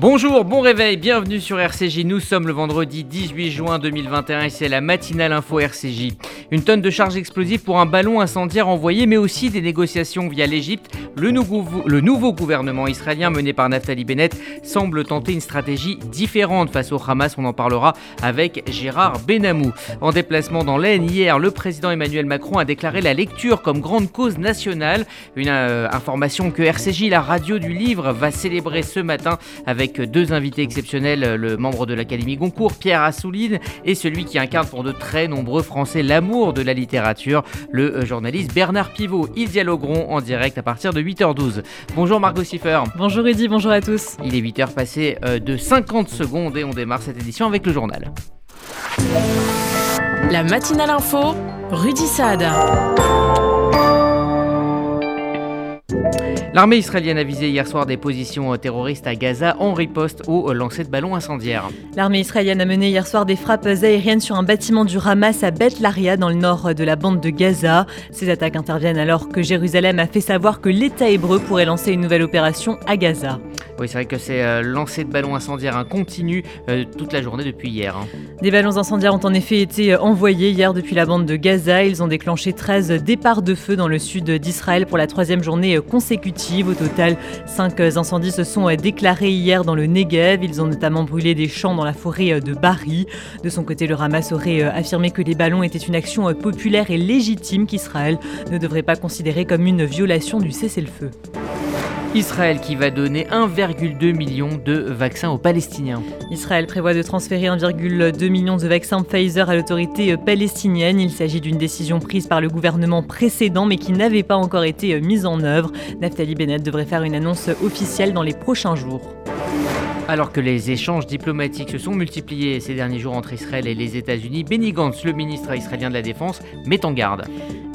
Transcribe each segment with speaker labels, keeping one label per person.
Speaker 1: Bonjour, bon réveil, bienvenue sur RCJ. Nous sommes le vendredi 18 juin 2021 et c'est la matinale info RCJ. Une tonne de charges explosives pour un ballon incendiaire envoyé, mais aussi des négociations via l'Égypte. Le, nouveau gouvernement israélien mené par Naftali Bennett semble tenter une stratégie différente face au Hamas. On en parlera avec Gérard Benamou. En déplacement dans l'Aisne hier, le président Emmanuel Macron a déclaré la lecture comme grande cause nationale. Une euh, information que RCJ, la radio du livre, va célébrer ce matin avec deux invités exceptionnels, le membre de l'Académie Goncourt, Pierre Assouline, et celui qui incarne pour de très nombreux Français l'amour de la littérature, le journaliste Bernard Pivot. Ils dialogueront en direct à partir de 8h12. Bonjour Margot Siffer.
Speaker 2: Bonjour Rudy, bonjour à tous.
Speaker 1: Il est 8h passé euh, de 50 secondes et on démarre cette édition avec le journal.
Speaker 3: La matinale info, Rudy Saad.
Speaker 1: L'armée israélienne a visé hier soir des positions terroristes à Gaza en riposte au euh, lancer de ballons incendiaires.
Speaker 2: L'armée israélienne a mené hier soir des frappes aériennes sur un bâtiment du Hamas à Beth Laria dans le nord de la bande de Gaza. Ces attaques interviennent alors que Jérusalem a fait savoir que l'État hébreu pourrait lancer une nouvelle opération à Gaza.
Speaker 1: Oui, c'est vrai que c'est euh, de ballons incendiaires un continu toute la journée depuis hier. Hein.
Speaker 2: Des ballons incendiaires ont en effet été envoyés hier depuis la bande de Gaza. Ils ont déclenché 13 départs de feu dans le sud d'Israël pour la troisième journée consécutive. Au total, cinq incendies se sont déclarés hier dans le Negev. Ils ont notamment brûlé des champs dans la forêt de Bari. De son côté, le Hamas aurait affirmé que les ballons étaient une action populaire et légitime qu'Israël ne devrait pas considérer comme une violation du cessez-le-feu.
Speaker 1: Israël qui va donner 1,2 million de vaccins aux Palestiniens.
Speaker 2: Israël prévoit de transférer 1,2 million de vaccins Pfizer à l'autorité palestinienne. Il s'agit d'une décision prise par le gouvernement précédent mais qui n'avait pas encore été mise en œuvre. Naftali Bennett devrait faire une annonce officielle dans les prochains jours.
Speaker 1: Alors que les échanges diplomatiques se sont multipliés ces derniers jours entre Israël et les États-Unis, Benny Gantz, le ministre israélien de la Défense, met en garde.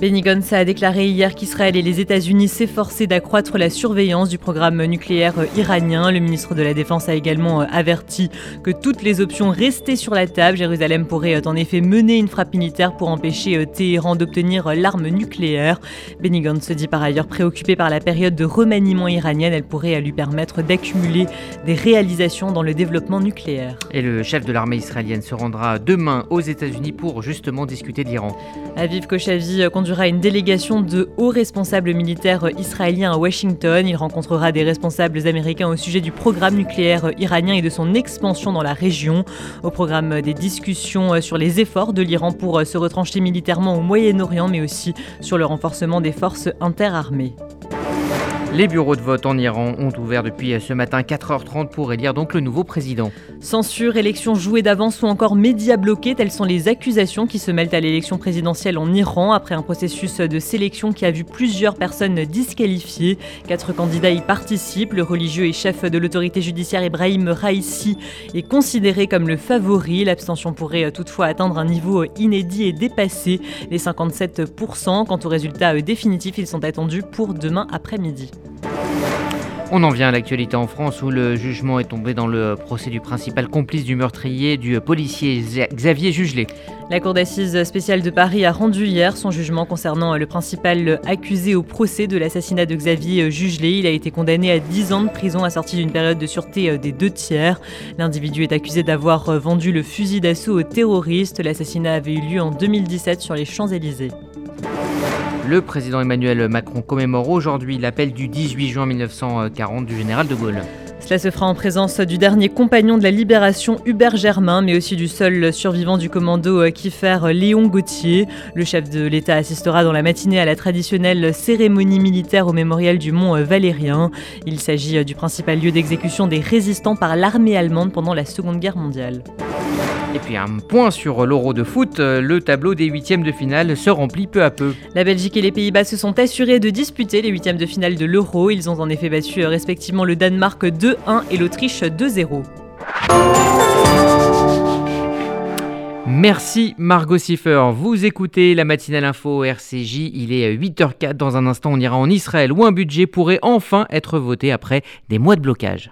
Speaker 2: Benny Gantz a déclaré hier qu'Israël et les États-Unis s'efforçaient d'accroître la surveillance du programme nucléaire iranien. Le ministre de la Défense a également averti que toutes les options restaient sur la table. Jérusalem pourrait en effet mener une frappe militaire pour empêcher Téhéran d'obtenir l'arme nucléaire. Benny Gantz se dit par ailleurs préoccupé par la période de remaniement iranienne. Elle pourrait lui permettre d'accumuler des réalisations dans le développement nucléaire.
Speaker 1: Et le chef de l'armée israélienne se rendra demain aux États-Unis pour justement discuter d'Iran.
Speaker 2: Aviv Kochavi conduira une délégation de hauts responsables militaires israéliens à Washington. Il rencontrera des responsables américains au sujet du programme nucléaire iranien et de son expansion dans la région. Au programme des discussions sur les efforts de l'Iran pour se retrancher militairement au Moyen-Orient, mais aussi sur le renforcement des forces interarmées.
Speaker 1: Les bureaux de vote en Iran ont ouvert depuis ce matin 4h30 pour élire donc le nouveau président.
Speaker 2: Censure, élections jouées d'avance ou encore médias bloqués, telles sont les accusations qui se mêlent à l'élection présidentielle en Iran après un processus de sélection qui a vu plusieurs personnes disqualifiées. Quatre candidats y participent. Le religieux et chef de l'autorité judiciaire Ibrahim Raisi est considéré comme le favori. L'abstention pourrait toutefois atteindre un niveau inédit et dépasser les 57%. Quant aux résultats définitifs, ils sont attendus pour demain après-midi.
Speaker 1: On en vient à l'actualité en France où le jugement est tombé dans le procès du principal complice du meurtrier du policier Xavier Jugelet.
Speaker 2: La Cour d'assises spéciale de Paris a rendu hier son jugement concernant le principal accusé au procès de l'assassinat de Xavier Jugelet. Il a été condamné à 10 ans de prison assorti d'une période de sûreté des deux tiers. L'individu est accusé d'avoir vendu le fusil d'assaut aux terroristes. L'assassinat avait eu lieu en 2017 sur les Champs-Élysées.
Speaker 1: Le président Emmanuel Macron commémore aujourd'hui l'appel du 18 juin 1940 du général de Gaulle.
Speaker 2: Cela se fera en présence du dernier compagnon de la libération Hubert Germain, mais aussi du seul survivant du commando Kiefer Léon Gauthier. Le chef de l'État assistera dans la matinée à la traditionnelle cérémonie militaire au mémorial du Mont Valérien. Il s'agit du principal lieu d'exécution des résistants par l'armée allemande pendant la Seconde Guerre mondiale.
Speaker 1: Et puis un point sur l'euro de foot, le tableau des huitièmes de finale se remplit peu à peu.
Speaker 2: La Belgique et les Pays-Bas se sont assurés de disputer les huitièmes de finale de l'euro. Ils ont en effet battu respectivement le Danemark 2-1 et l'Autriche 2-0.
Speaker 1: Merci Margot Siffer. Vous écoutez la matinale info RCJ. Il est 8h04. Dans un instant, on ira en Israël où un budget pourrait enfin être voté après des mois de blocage.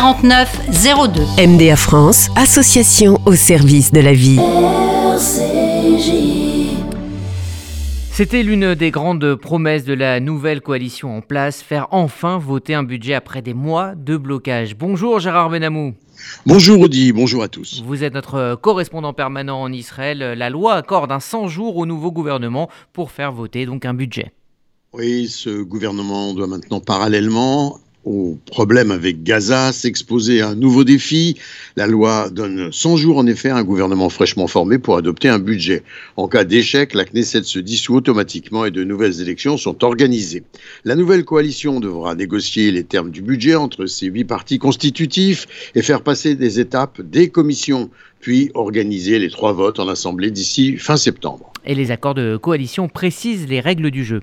Speaker 4: 49 02.
Speaker 5: MDA France, association au service de la vie.
Speaker 1: C'était l'une des grandes promesses de la nouvelle coalition en place, faire enfin voter un budget après des mois de blocage. Bonjour Gérard Benamou.
Speaker 6: Bonjour Audi, bonjour à tous.
Speaker 1: Vous êtes notre correspondant permanent en Israël. La loi accorde un 100 jours au nouveau gouvernement pour faire voter donc un budget.
Speaker 6: Oui, ce gouvernement doit maintenant parallèlement au problème avec Gaza, s'exposer à un nouveau défi. La loi donne 100 jours en effet à un gouvernement fraîchement formé pour adopter un budget. En cas d'échec, la Knesset se dissout automatiquement et de nouvelles élections sont organisées. La nouvelle coalition devra négocier les termes du budget entre ces huit partis constitutifs et faire passer des étapes des commissions, puis organiser les trois votes en Assemblée d'ici fin septembre.
Speaker 1: Et les accords de coalition précisent les règles du jeu.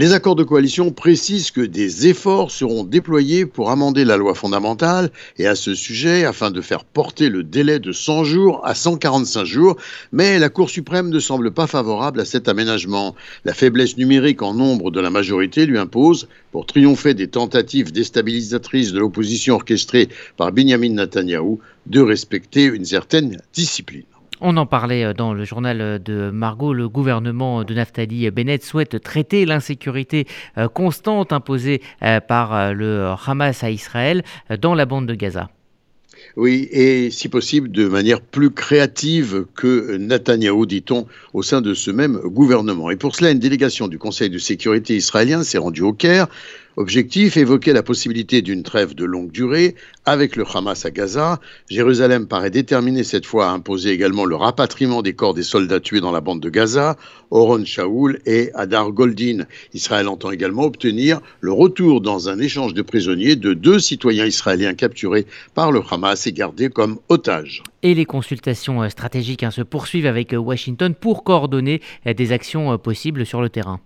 Speaker 6: Les accords de coalition précisent que des efforts seront déployés pour amender la loi fondamentale et à ce sujet, afin de faire porter le délai de 100 jours à 145 jours, mais la Cour suprême ne semble pas favorable à cet aménagement. La faiblesse numérique en nombre de la majorité lui impose, pour triompher des tentatives déstabilisatrices de l'opposition orchestrée par Benjamin Netanyahou, de respecter une certaine discipline.
Speaker 1: On en parlait dans le journal de Margot. Le gouvernement de Naftali Bennett souhaite traiter l'insécurité constante imposée par le Hamas à Israël dans la bande de Gaza.
Speaker 6: Oui, et si possible de manière plus créative que Netanyahou, dit-on, au sein de ce même gouvernement. Et pour cela, une délégation du Conseil de sécurité israélien s'est rendue au Caire. Objectif, évoquer la possibilité d'une trêve de longue durée avec le Hamas à Gaza. Jérusalem paraît déterminée cette fois à imposer également le rapatriement des corps des soldats tués dans la bande de Gaza, Oron Shaoul et Adar Goldin. Israël entend également obtenir le retour dans un échange de prisonniers de deux citoyens israéliens capturés par le Hamas et gardés comme otages.
Speaker 1: Et les consultations stratégiques hein, se poursuivent avec Washington pour coordonner des actions possibles sur le terrain.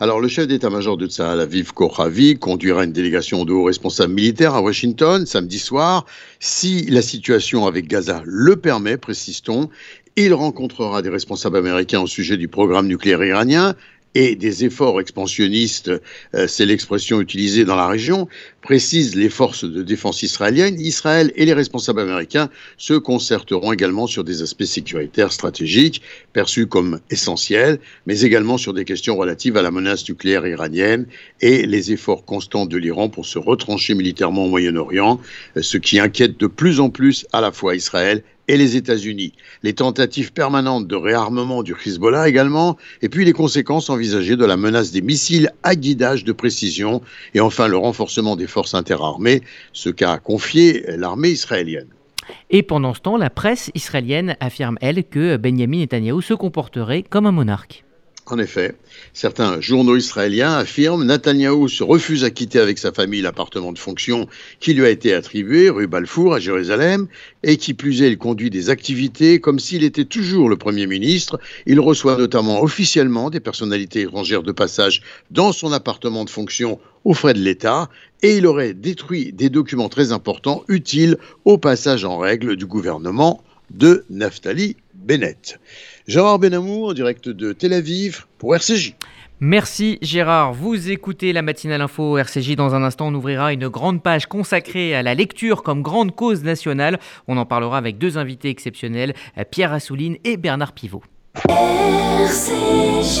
Speaker 6: Alors, le chef d'état-major de Tsahal, Aviv Kochavi, conduira une délégation de hauts responsables militaires à Washington samedi soir. Si la situation avec Gaza le permet, précise-t-on, il rencontrera des responsables américains au sujet du programme nucléaire iranien et des efforts expansionnistes, euh, c'est l'expression utilisée dans la région, précisent les forces de défense israéliennes. Israël et les responsables américains se concerteront également sur des aspects sécuritaires stratégiques perçus comme essentiels, mais également sur des questions relatives à la menace nucléaire iranienne et les efforts constants de l'Iran pour se retrancher militairement au Moyen-Orient, ce qui inquiète de plus en plus à la fois Israël et les États-Unis, les tentatives permanentes de réarmement du Hezbollah également, et puis les conséquences envisagées de la menace des missiles à guidage de précision, et enfin le renforcement des forces interarmées, ce qu'a confié l'armée israélienne.
Speaker 1: Et pendant ce temps, la presse israélienne affirme, elle, que Benjamin Netanyahu se comporterait comme un monarque.
Speaker 6: En effet, certains journaux israéliens affirment Netanyahou se refuse à quitter avec sa famille l'appartement de fonction qui lui a été attribué rue Balfour à Jérusalem et qui plus est, il conduit des activités comme s'il était toujours le Premier ministre. Il reçoit notamment officiellement des personnalités étrangères de passage dans son appartement de fonction aux frais de l'État et il aurait détruit des documents très importants utiles au passage en règle du gouvernement de Naftali Bennett. Gérard Benamou en direct de Tel Aviv pour RCJ.
Speaker 1: Merci Gérard. Vous écoutez la matinale info RCJ. Dans un instant, on ouvrira une grande page consacrée à la lecture comme grande cause nationale. On en parlera avec deux invités exceptionnels, Pierre Assouline et Bernard Pivot. RCJ.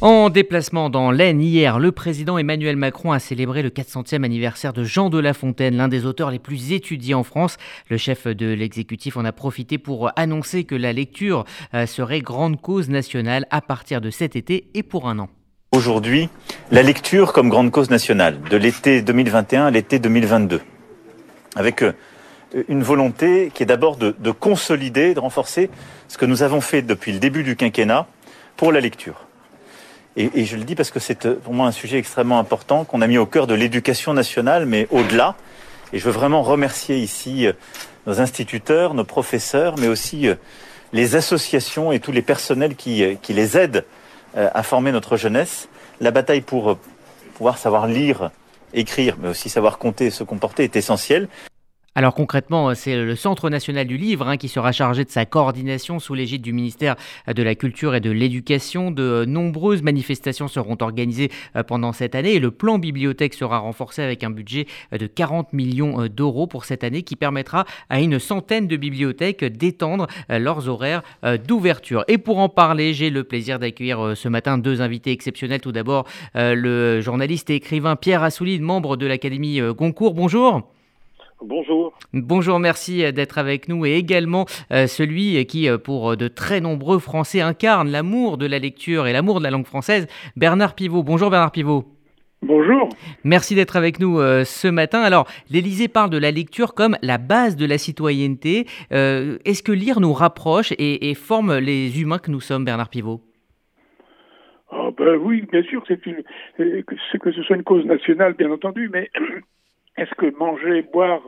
Speaker 1: en déplacement dans l'Aisne hier, le président Emmanuel Macron a célébré le 400e anniversaire de Jean de La Fontaine, l'un des auteurs les plus étudiés en France. Le chef de l'exécutif en a profité pour annoncer que la lecture euh, serait grande cause nationale à partir de cet été et pour un an.
Speaker 7: Aujourd'hui, la lecture comme grande cause nationale, de l'été 2021 à l'été 2022, avec euh, une volonté qui est d'abord de, consolider, de renforcer ce que nous avons fait depuis le début du quinquennat pour la lecture. Et, je le dis parce que c'est euh, pour moi un sujet extrêmement important qu'on a mis au cœur de l'éducation nationale, mais au-delà. Et je veux vraiment remercier ici euh, nos instituteurs, nos professeurs, mais aussi euh, les associations et tous les personnels qui, qui les aident à former notre jeunesse. La bataille pour pouvoir savoir lire, écrire, mais aussi savoir compter et se comporter est essentielle.
Speaker 1: Alors concrètement, c'est le Centre national du livre hein, qui sera chargé de sa coordination sous l'égide du ministère de la Culture et de l'Éducation. De nombreuses manifestations seront organisées euh, pendant cette année et le plan bibliothèque sera renforcé avec un budget euh, de 40 millions euh, d'euros pour cette année qui permettra à une centaine de bibliothèques d'étendre leurs horaires d'ouverture. Et pour en parler, j'ai le plaisir d'accueillir ce matin deux invités exceptionnels. Tout d'abord, le journaliste et écrivain Pierre Assouline, membre de l'Académie Goncourt. Bonjour.
Speaker 8: Bonjour.
Speaker 1: Bonjour, merci d'être avec nous et également euh, celui qui, euh, pour de très nombreux Français, incarne l'amour de la lecture et l'amour de la langue française, Bernard Pivot. Bonjour Bernard Pivot.
Speaker 8: Bonjour.
Speaker 1: Merci d'être avec nous euh, ce matin. Alors, l'Élysée parle de la lecture comme la base de la citoyenneté. Est-ce que lire nous rapproche et, forme les humains que nous sommes, Bernard Pivot?
Speaker 8: Oh ben Oui, bien sûr, c'est que ce soit une cause nationale, bien entendu, mais est-ce que manger, boire,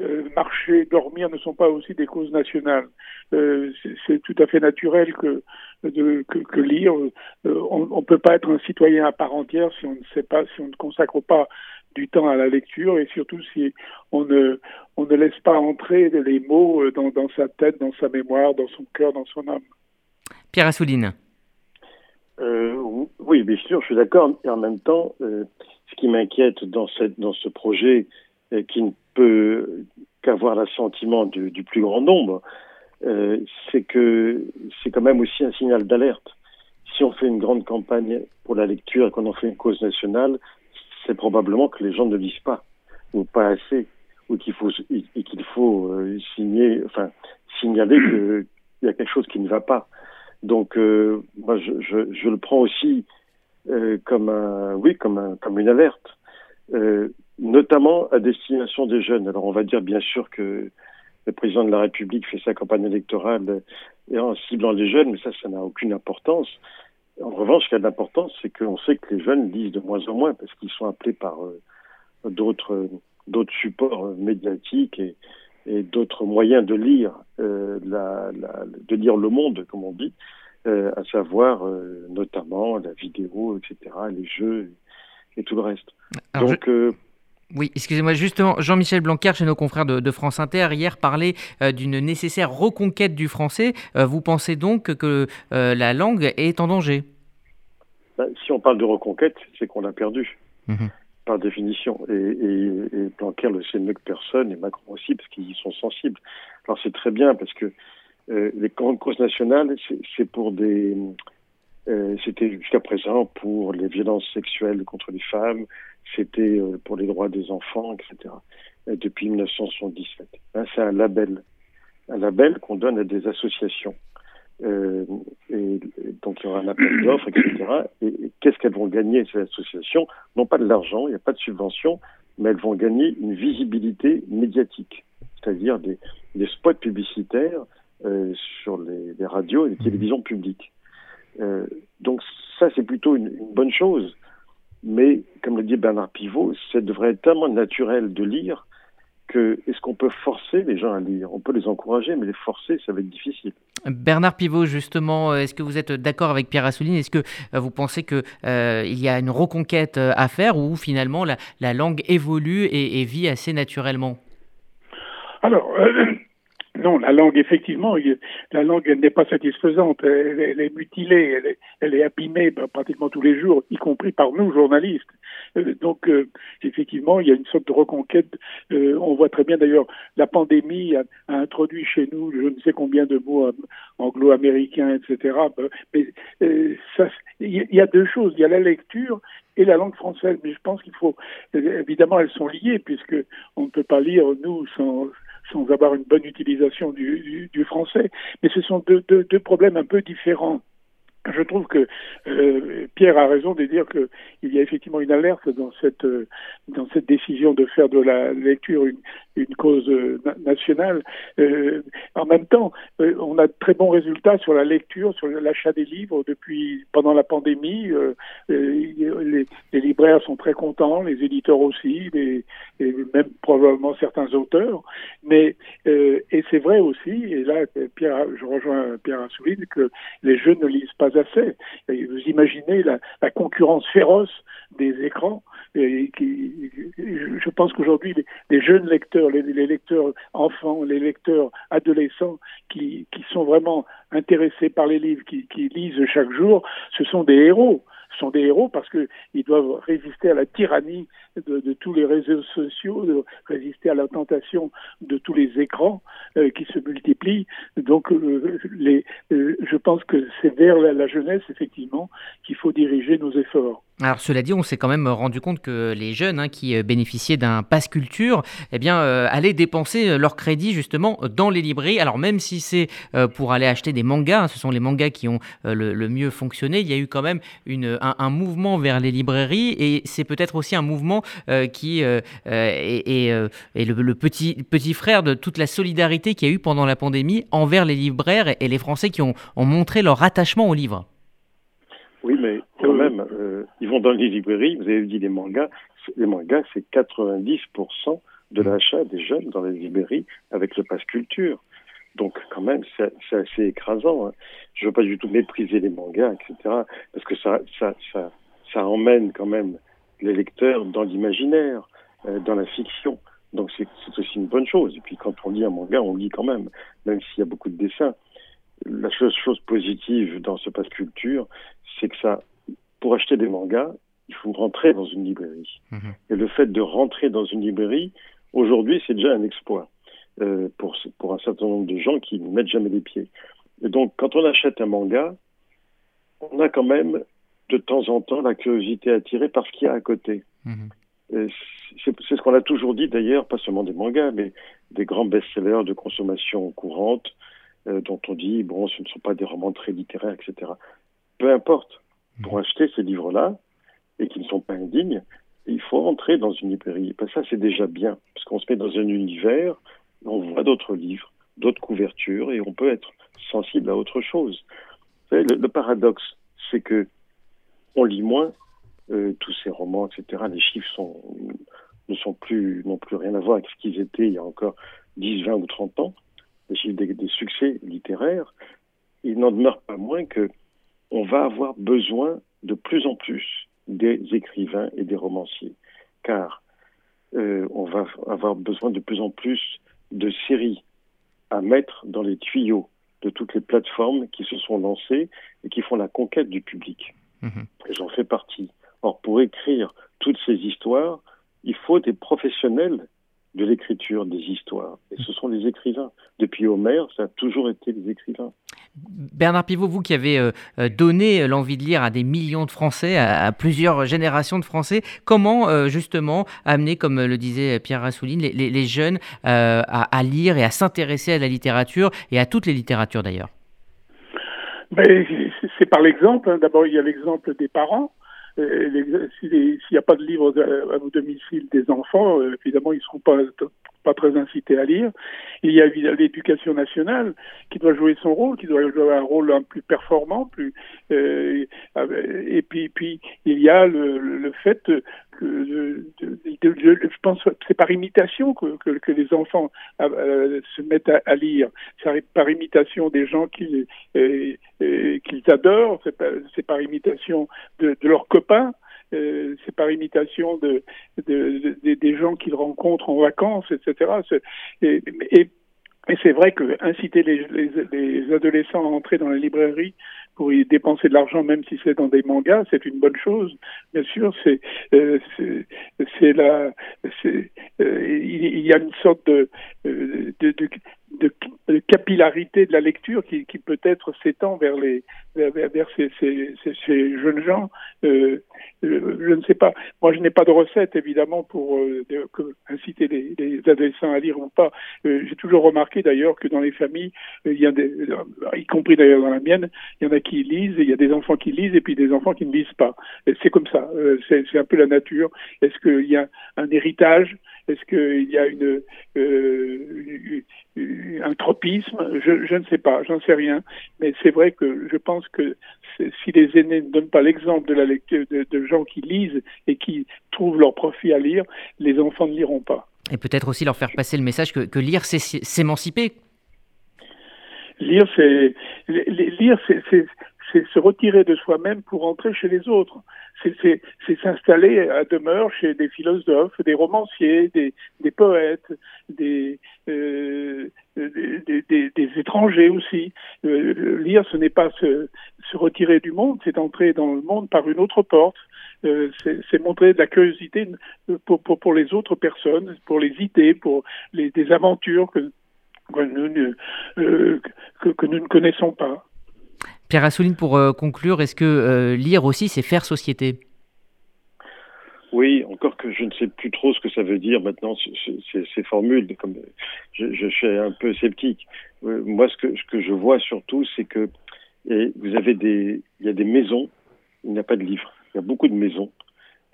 Speaker 8: euh, marcher, dormir ne sont pas aussi des causes nationales euh, C'est tout à fait naturel que, que, lire. Euh, on ne peut pas être un citoyen à part entière si on ne sait pas, si on ne consacre pas du temps à la lecture et surtout si on ne, on ne laisse pas entrer les mots dans, dans sa tête, dans sa mémoire, dans son cœur, dans son âme.
Speaker 1: Pierre Assouline.
Speaker 8: oui, bien sûr, je suis d'accord. Et en même temps, ce qui m'inquiète dans, ce projet, euh, qui ne peut qu'avoir l'assentiment du, plus grand nombre, euh, c'est que c'est quand même aussi un signal d'alerte. Si on fait une grande campagne pour la lecture et qu'on en fait une cause nationale, c'est probablement que les gens ne lisent pas ou pas assez, ou qu'il faut et qu'il faut euh, signaler qu'il y a quelque chose qui ne va pas. Donc moi je, le prends aussi euh, comme un, oui, comme un, comme une alerte, euh, notamment à destination des jeunes. Alors on va dire bien sûr que le président de la République fait sa campagne électorale en ciblant les jeunes, mais ça, ça n'a aucune importance. En revanche, ce qui a de l'importance, c'est qu'on sait que les jeunes lisent de moins en moins parce qu'ils sont appelés par euh, d'autres d'autres supports médiatiques et, et d'autres moyens de lire euh, la, la, de lire le monde, comme on dit. Euh, à savoir euh, notamment la vidéo, etc., les jeux et tout le reste. Donc,
Speaker 1: euh, oui, excusez-moi, justement, Jean-Michel Blanquer, chez nos confrères de, France Inter, hier parlait d'une nécessaire reconquête du français. vous pensez donc que la langue est en danger?
Speaker 8: Ben, Si on parle de reconquête, c'est qu'on l'a perdu.
Speaker 1: Mhm.
Speaker 8: par définition. Et, et, et Blanquer le sait mieux que personne, et Macron aussi, parce qu'ils y sont sensibles. Alors c'est très bien, parce que les grandes causes nationales, c'est- c'est pour des... euh, c'était jusqu'à présent pour les violences sexuelles contre les femmes, c'était euh, pour les droits des enfants, etc. euh, depuis 1977. Hein, c'est un label, un label qu'on donne à des associations. Euh, et, et donc il y aura un appel d'offres, etc. Et, et qu'est-ce qu'elles vont gagner ces associations? Non pas de l'argent, il n'y a pas de subvention, mais elles vont gagner une visibilité médiatique, c'est-à-dire des, des spots publicitaires euh, sur les, les radios et les télévisions publiques. Euh, donc ça c'est plutôt une, une bonne chose. Mais comme le dit Bernard Pivot, ça devrait être tellement naturel de lire que est-ce qu'on peut forcer les gens à lire? On peut les encourager, mais les forcer, ça va être difficile.
Speaker 1: Bernard Pivot, justement, euh, est-ce que vous êtes d'accord avec Pierre Assouline? Est-ce que vous pensez qu'il euh, y a une reconquête à faire ou finalement la, la langue évolue et, et vit assez naturellement?
Speaker 9: Alors, euh, non, la langue, effectivement, la langue elle n'est pas satisfaisante. Elle, est mutilée, elle est, abîmée par- pratiquement tous les jours, y compris par nous, journalistes. Euh, donc, euh, effectivement, il y a une sorte de reconquête. Euh, on voit très bien, d'ailleurs, la pandémie a, introduit chez nous je ne sais combien de mots euh, anglo-américains, etc. Euh, Mais euh, il y, y a deux choses. Il y a la lecture et la langue française. Mais je pense qu'il faut, évidemment, elles sont liées puisque on ne peut pas lire nous sans sans avoir une bonne utilisation du, français. Mais ce sont deux, problèmes un peu différents. Je trouve que euh, Pierre a raison de dire que il y a effectivement une alerte dans cette euh, décision de faire de la lecture une, cause euh, na- nationale. En même temps, on a de très bons résultats sur la lecture, sur l'achat des livres depuis pendant la pandémie. Les, libraires sont très contents, les éditeurs aussi, et même probablement certains auteurs. Mais euh, et c'est vrai aussi, et là Pierre, je rejoins Pierre Assouline que les jeunes ne lisent pas assez. Vous imaginez la, concurrence féroce des écrans. Je pense qu'aujourd'hui, les, jeunes lecteurs, les, lecteurs enfants, les lecteurs adolescents qui, sont vraiment intéressés par les livres, qui lisent chaque jour, ce sont des héros. Sont des héros parce qu'ils doivent résister à la tyrannie de, tous les réseaux sociaux, résister à la tentation de tous les écrans euh, qui se multiplient. Donc, euh, euh, je pense que c'est vers la jeunesse, effectivement, qu'il faut diriger nos efforts.
Speaker 1: Alors cela dit, on s'est quand même rendu compte que les jeunes hein, qui euh, bénéficiaient d'un pass culture, eh bien, euh, allaient dépenser euh, leur crédit justement dans les librairies. Alors même si c'est euh, pour aller acheter des mangas, hein, ce sont les mangas qui ont euh, le, le mieux fonctionné, il y a eu quand même une, un, un mouvement vers les librairies et c'est peut-être aussi un mouvement euh, qui est, est, est le, le petit, petit frère de toute la solidarité qu'il y a eu pendant la pandémie envers les libraires et, et les Français qui ont, ont montré leur attachement aux livres.
Speaker 8: Oui, mais euh, ils vont dans les librairies, vous avez dit les mangas, les mangas, c'est 90% de l'achat des jeunes dans les librairies avec le pass culture. Donc quand même, c'est assez écrasant. Hein. Je veux pas du tout mépriser les mangas, etc. Parce que ça, ça, ça, ça emmène quand même les lecteurs dans l'imaginaire, euh, dans la fiction. Donc c'est aussi une bonne chose. Et puis quand on lit un manga, on lit quand même, même s'il y a beaucoup de dessins. La chose, chose positive dans ce pass culture, c'est que ça, pour acheter des mangas, il faut rentrer dans une librairie. Et le fait de rentrer dans une librairie, aujourd'hui, c'est déjà un exploit euh, pour, pour un certain nombre de gens qui ne mettent jamais les pieds. Et donc, quand on achète un manga, on a quand même de temps en temps la curiosité attirée par ce qu'il y a à côté. C'est c'est ce qu'on a toujours dit d'ailleurs, pas seulement des mangas, mais des grands best-sellers de consommation courante, euh, dont on dit, bon, ce ne sont pas des romans très littéraires, etc. Peu importe, pour acheter ces livres-là, et qui ne sont pas indignes, il faut entrer dans une librairie. Ça, c'est déjà bien, parce qu'on se met dans un univers, on voit d'autres livres, d'autres couvertures, et on peut être sensible à autre chose. Le, paradoxe, c'est que on lit moins euh, tous ces romans, etc. Les chiffres ne sont plus, n'ont plus rien à voir avec ce qu'ils étaient il y a encore 10, 20 ou 30 ans. Les chiffres des succès littéraires, il n'en demeure pas moins que on va avoir besoin de plus en plus des écrivains et des romanciers, car euh, on va avoir besoin de plus en plus de séries à mettre dans les tuyaux de toutes les plateformes qui se sont lancées et qui font la conquête du public. Et j'en fais partie. Or, pour écrire toutes ces histoires, il faut des professionnels de l'écriture des histoires. Et ce sont les écrivains. Depuis Homère, ça a toujours été les écrivains.
Speaker 1: Bernard Pivot, vous qui avez euh, euh, donné l'envie de lire à des millions de Français, à, plusieurs générations de Français, comment euh, justement amener, comme le disait Pierre Rassouline, les, jeunes à, lire et à s'intéresser à la littérature et à toutes les littératures d'ailleurs?
Speaker 9: Ben, C'est par l'exemple. Hein. D'abord, il y a l'exemple des parents. S'il n'y a pas de livre à vos domicile des enfants, évidemment, ils ne seront pas pas très incité à lire. Il y a l'éducation nationale qui doit jouer son rôle, qui doit jouer un rôle un plus performant, plus euh, et puis puis il y a le fait de, de, de, je pense que c'est par imitation que, les enfants euh, se mettent à, lire. C'est par imitation des gens qu'ils euh, euh qu'ils adorent, c'est par, imitation de, leurs copains. Euh, c'est par imitation de, de, de des gens qu'ils rencontrent en vacances, etc. Et, c'est vrai que inciter les, les, adolescents à entrer dans la librairie pour y dépenser de l'argent, même si c'est dans des mangas, c'est une bonne chose. Bien sûr, c'est euh, c'est la euh, il, y a une sorte de de, de, de, capillarité de la lecture qui, qui peut-être s'étend vers les vers, vers ces, ces, ces, jeunes gens. Euh, je ne sais pas. Moi, je n'ai pas de recette évidemment pour euh, inciter les, les, adolescents à lire ou pas. Euh, J'ai toujours remarqué d'ailleurs que dans les familles, il y a des, y compris d'ailleurs dans la mienne, il y en a qui lisent, il y a des enfants qui lisent et puis des enfants qui ne lisent pas. C'est comme ça. Euh, c'est un peu la nature. Est-ce qu'il y a un héritage Est-ce qu'il y a une, euh, un tropisme? Je, je, ne sais pas, j'en sais rien. Mais c'est vrai que je pense que si les aînés ne donnent pas l'exemple de la lecture de, de, gens qui lisent et qui trouvent leur profit à lire, les enfants ne liront pas.
Speaker 1: Et peut-être aussi leur faire passer le message que, que lire, c'est s'émanciper?
Speaker 9: Lire, c'est lire, c'est c'est se retirer de soi-même pour entrer chez les autres. C'est s'installer à demeure chez des philosophes, des romanciers, des, poètes, des, euh, des, étrangers aussi. Euh, lire, ce n'est pas se, retirer du monde, c'est entrer dans le monde par une autre porte. Euh, c'est montrer de la curiosité pour, les autres personnes, pour les idées, pour les, des aventures euh, que nous ne connaissons pas.
Speaker 1: Pierre Assouline, pour euh, conclure, est-ce que euh, lire aussi, c'est faire société?
Speaker 8: Oui, encore que je ne sais plus trop ce que ça veut dire maintenant, ces formules, comme je, suis un peu sceptique. Euh, moi, ce que, ce que je vois surtout, c'est que vous avez des, il y a des maisons, il n'y a pas de livres. Il y a beaucoup de maisons,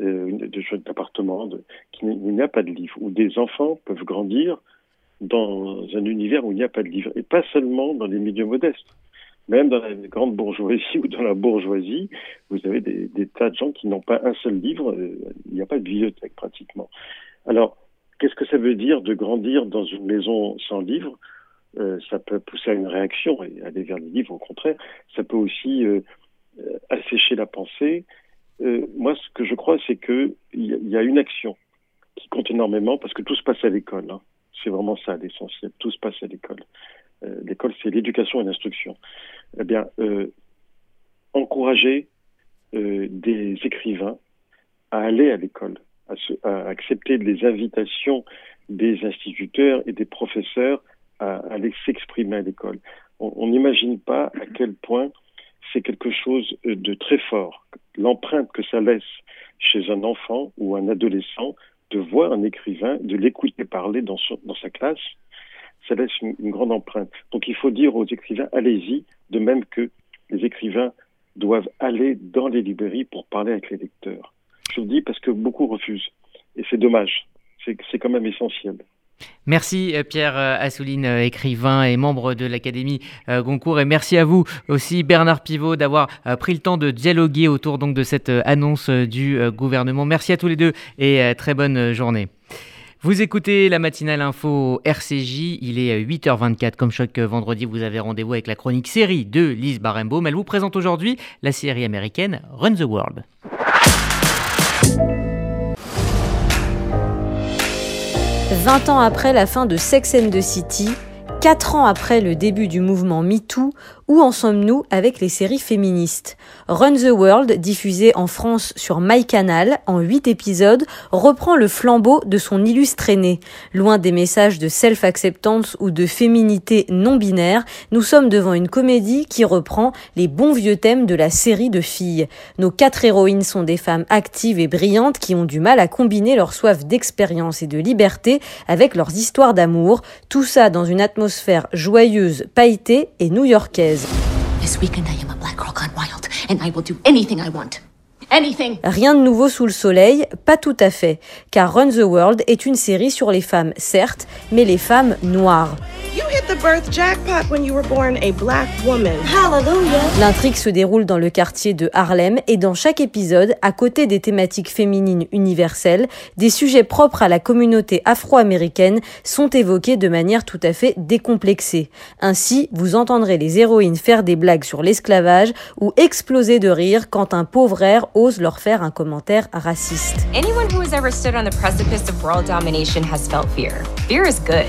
Speaker 8: euh, qui il n'y a pas de livres, où des enfants peuvent grandir dans un univers où il n'y a pas de livres, et pas seulement dans les milieux modestes même dans la grande bourgeoisie ou dans la bourgeoisie, vous avez des, tas de gens qui n'ont pas un seul livre. Euh, il n'y a pas de bibliothèque pratiquement. Alors, qu'est-ce que ça veut dire de grandir dans une maison sans livres euh, Ça peut pousser à une réaction et aller vers les livres. Au contraire, ça peut aussi euh, assécher la pensée. Moi, ce que je crois, c'est que il y, a une action qui compte énormément parce que tout se passe à l'école. Hein. C'est vraiment ça l'essentiel. Tout se passe à l'école. Euh, l'école, c'est l'éducation et l'instruction. Eh bien, euh, encourager euh, des écrivains à aller à l'école, à, accepter les invitations des instituteurs et des professeurs à, aller s'exprimer à l'école. On n'imagine pas à quel point c'est quelque chose de très fort. L'empreinte que ça laisse chez un enfant ou un adolescent de voir un écrivain, de l'écouter parler dans sa classe, ça laisse une, grande empreinte. Donc il faut dire aux écrivains, allez-y, de même que les écrivains doivent aller dans les librairies pour parler avec les lecteurs. Je le dis parce que beaucoup refusent. Et c'est dommage. C'est quand même essentiel.
Speaker 1: Merci euh, Pierre euh, Assouline, euh, écrivain et membre de l'Académie Goncourt. Et merci à vous aussi Bernard Pivot d'avoir pris le temps de dialoguer autour donc, de cette annonce du gouvernement. Merci à tous les deux et très bonne journée. Vous écoutez la matinale info RCJ, il est 8h24. Comme chaque vendredi, vous avez rendez-vous avec la chronique série de Lise Barembaum. Elle vous présente aujourd'hui la série américaine Run the World.
Speaker 10: « 20 ans après la fin de Sex and the City, 4 ans après le début du mouvement MeToo,
Speaker 11: Où en sommes-nous avec les séries féministes? Run the World, diffusé en France sur MyCanal en 8 épisodes, reprend le flambeau de son illustre aîné. Loin des messages de self-acceptance ou de féminité non binaire, nous sommes devant une comédie qui reprend les bons vieux thèmes de la série de filles. Nos quatre héroïnes sont des femmes actives et brillantes qui ont du mal à combiner leur soif d'expérience et de liberté avec leurs histoires d'amour, tout ça dans une atmosphère joyeuse, pailletée et new-yorkaise.
Speaker 12: This weekend I am a black girl gone wild, and I will do anything I want. Anything.
Speaker 11: Rien de nouveau sous le soleil, pas tout à fait, car Run the World est une série sur les femmes, certes, mais les femmes noires.
Speaker 13: The birth jackpot when you were born a black woman.
Speaker 11: Hallelujah. L'intrigue se déroule dans le quartier de Harlem et dans chaque épisode, à côté des thématiques féminines universelles, des sujets propres à la communauté afro-américaine sont évoqués de manière tout à fait décomplexée. Ainsi, vous entendrez les héroïnes faire des blagues sur l'esclavage ou exploser de rire quand un pauvre air ose leur faire un commentaire raciste.
Speaker 14: Anyone who has ever stood on the precipice of world domination has felt fear. Fear is good.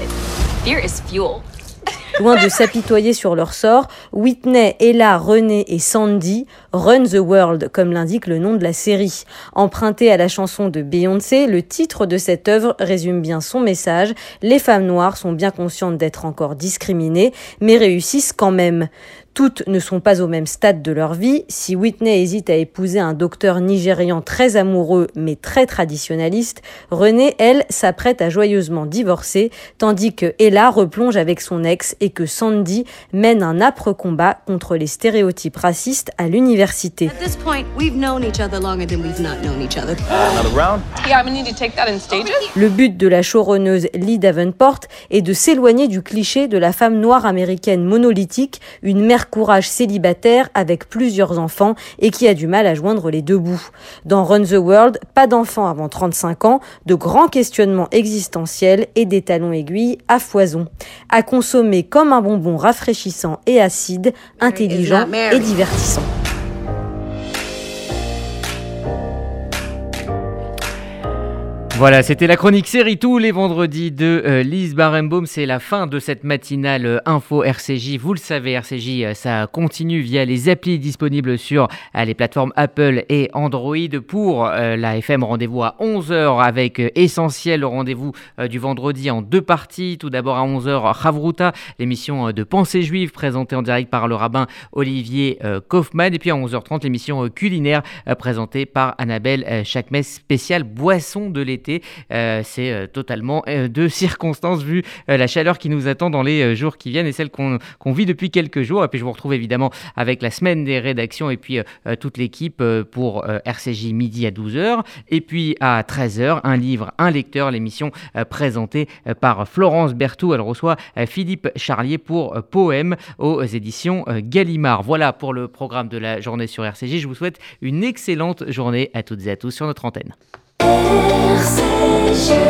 Speaker 14: Fear is fuel.
Speaker 11: Loin de s'apitoyer sur leur sort, Whitney, Ella, René et Sandy Run the World, comme l'indique le nom de la série. Emprunté à la chanson de Beyoncé, le titre de cette œuvre résume bien son message. Les femmes noires sont bien conscientes d'être encore discriminées, mais réussissent quand même. Toutes ne sont pas au même stade de leur vie. Si Whitney hésite à épouser un docteur nigérian très amoureux mais très traditionnaliste, René, elle, s'apprête à joyeusement divorcer, tandis que Ella replonge avec son ex et que Sandy mène un âpre combat contre les stéréotypes racistes à l'université. Le but de la showrunneuse Lee Davenport est de s'éloigner du cliché de la femme noire américaine monolithique, une mère courage célibataire avec plusieurs enfants et qui a du mal à joindre les deux bouts. Dans Run the World, pas d'enfants avant 35 ans, de grands questionnements existentiels et des talons aiguilles à foison. À consommer comme un bonbon rafraîchissant et acide, intelligent et divertissant.
Speaker 1: Voilà, c'était la chronique série tous les vendredis de euh, Lise Barenbaum. C'est la fin de cette matinale euh, info RCJ. Vous le savez, RCJ, euh, ça continue via les applis disponibles sur les plateformes Apple et Android. Pour la FM, rendez-vous à 11h avec Essentiel, rendez-vous du vendredi en deux parties. Tout d'abord à 11h, Chavruta, l'émission de pensée juive présentée en direct par le rabbin Olivier Kaufmann. Et puis à 11h30, l'émission culinaire présentée par Annabelle Chakmes, spéciale boisson de l'été. Euh, c'est euh, totalement euh, de circonstances vu la chaleur qui nous attend dans les jours qui viennent et celle qu'on vit depuis quelques jours. Et puis je vous retrouve évidemment avec la semaine des rédactions et puis toute l'équipe pour RCJ midi à 12h. Et puis à 13h, un livre, un lecteur, l'émission présentée par Florence Berthoud. Elle reçoit Philippe Charlier pour Poème aux éditions Gallimard. Voilà pour le programme de la journée sur RCJ. Je vous souhaite une excellente journée à toutes et à tous sur notre antenne.
Speaker 3: RCG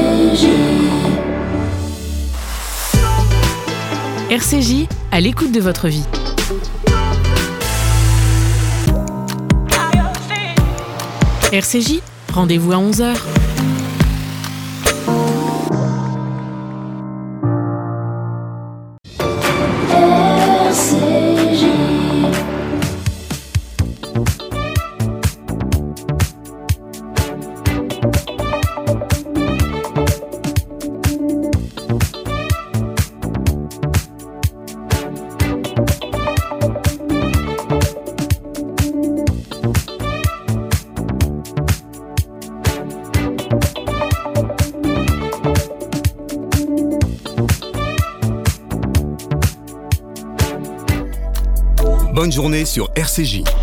Speaker 3: RCJ, à l'écoute de votre vie. RCJ, rendez-vous à 11h.
Speaker 15: RCJ.